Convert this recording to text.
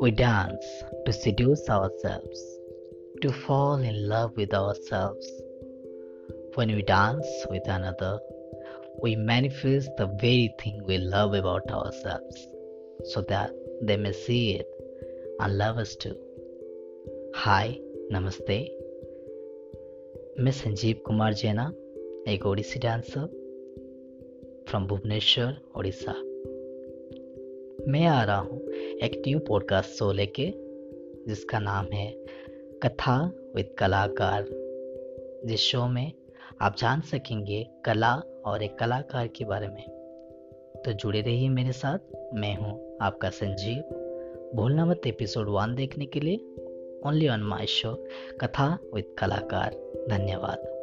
We dance to seduce ourselves, to fall in love with ourselves. When we dance with another, we manifest the very thing we love about ourselves so that they may see it and love us too. हाय नमस्ते मैं संजीव कुमार जैना एक Odissi dancer from Bhubaneswar Orissa मैं आ रहा हूँ एक new podcast show लेके, जिसका नाम है कथा विद कलाकार। जिस शो में आप जान सकेंगे कला और एक कलाकार के बारे में। तो जुड़े रहिए मेरे साथ। मैं हूँ आपका संजीव। भूलना मत एपिसोड वन देखने के लिए only on my show Katha with Kalakar. धन्यवाद।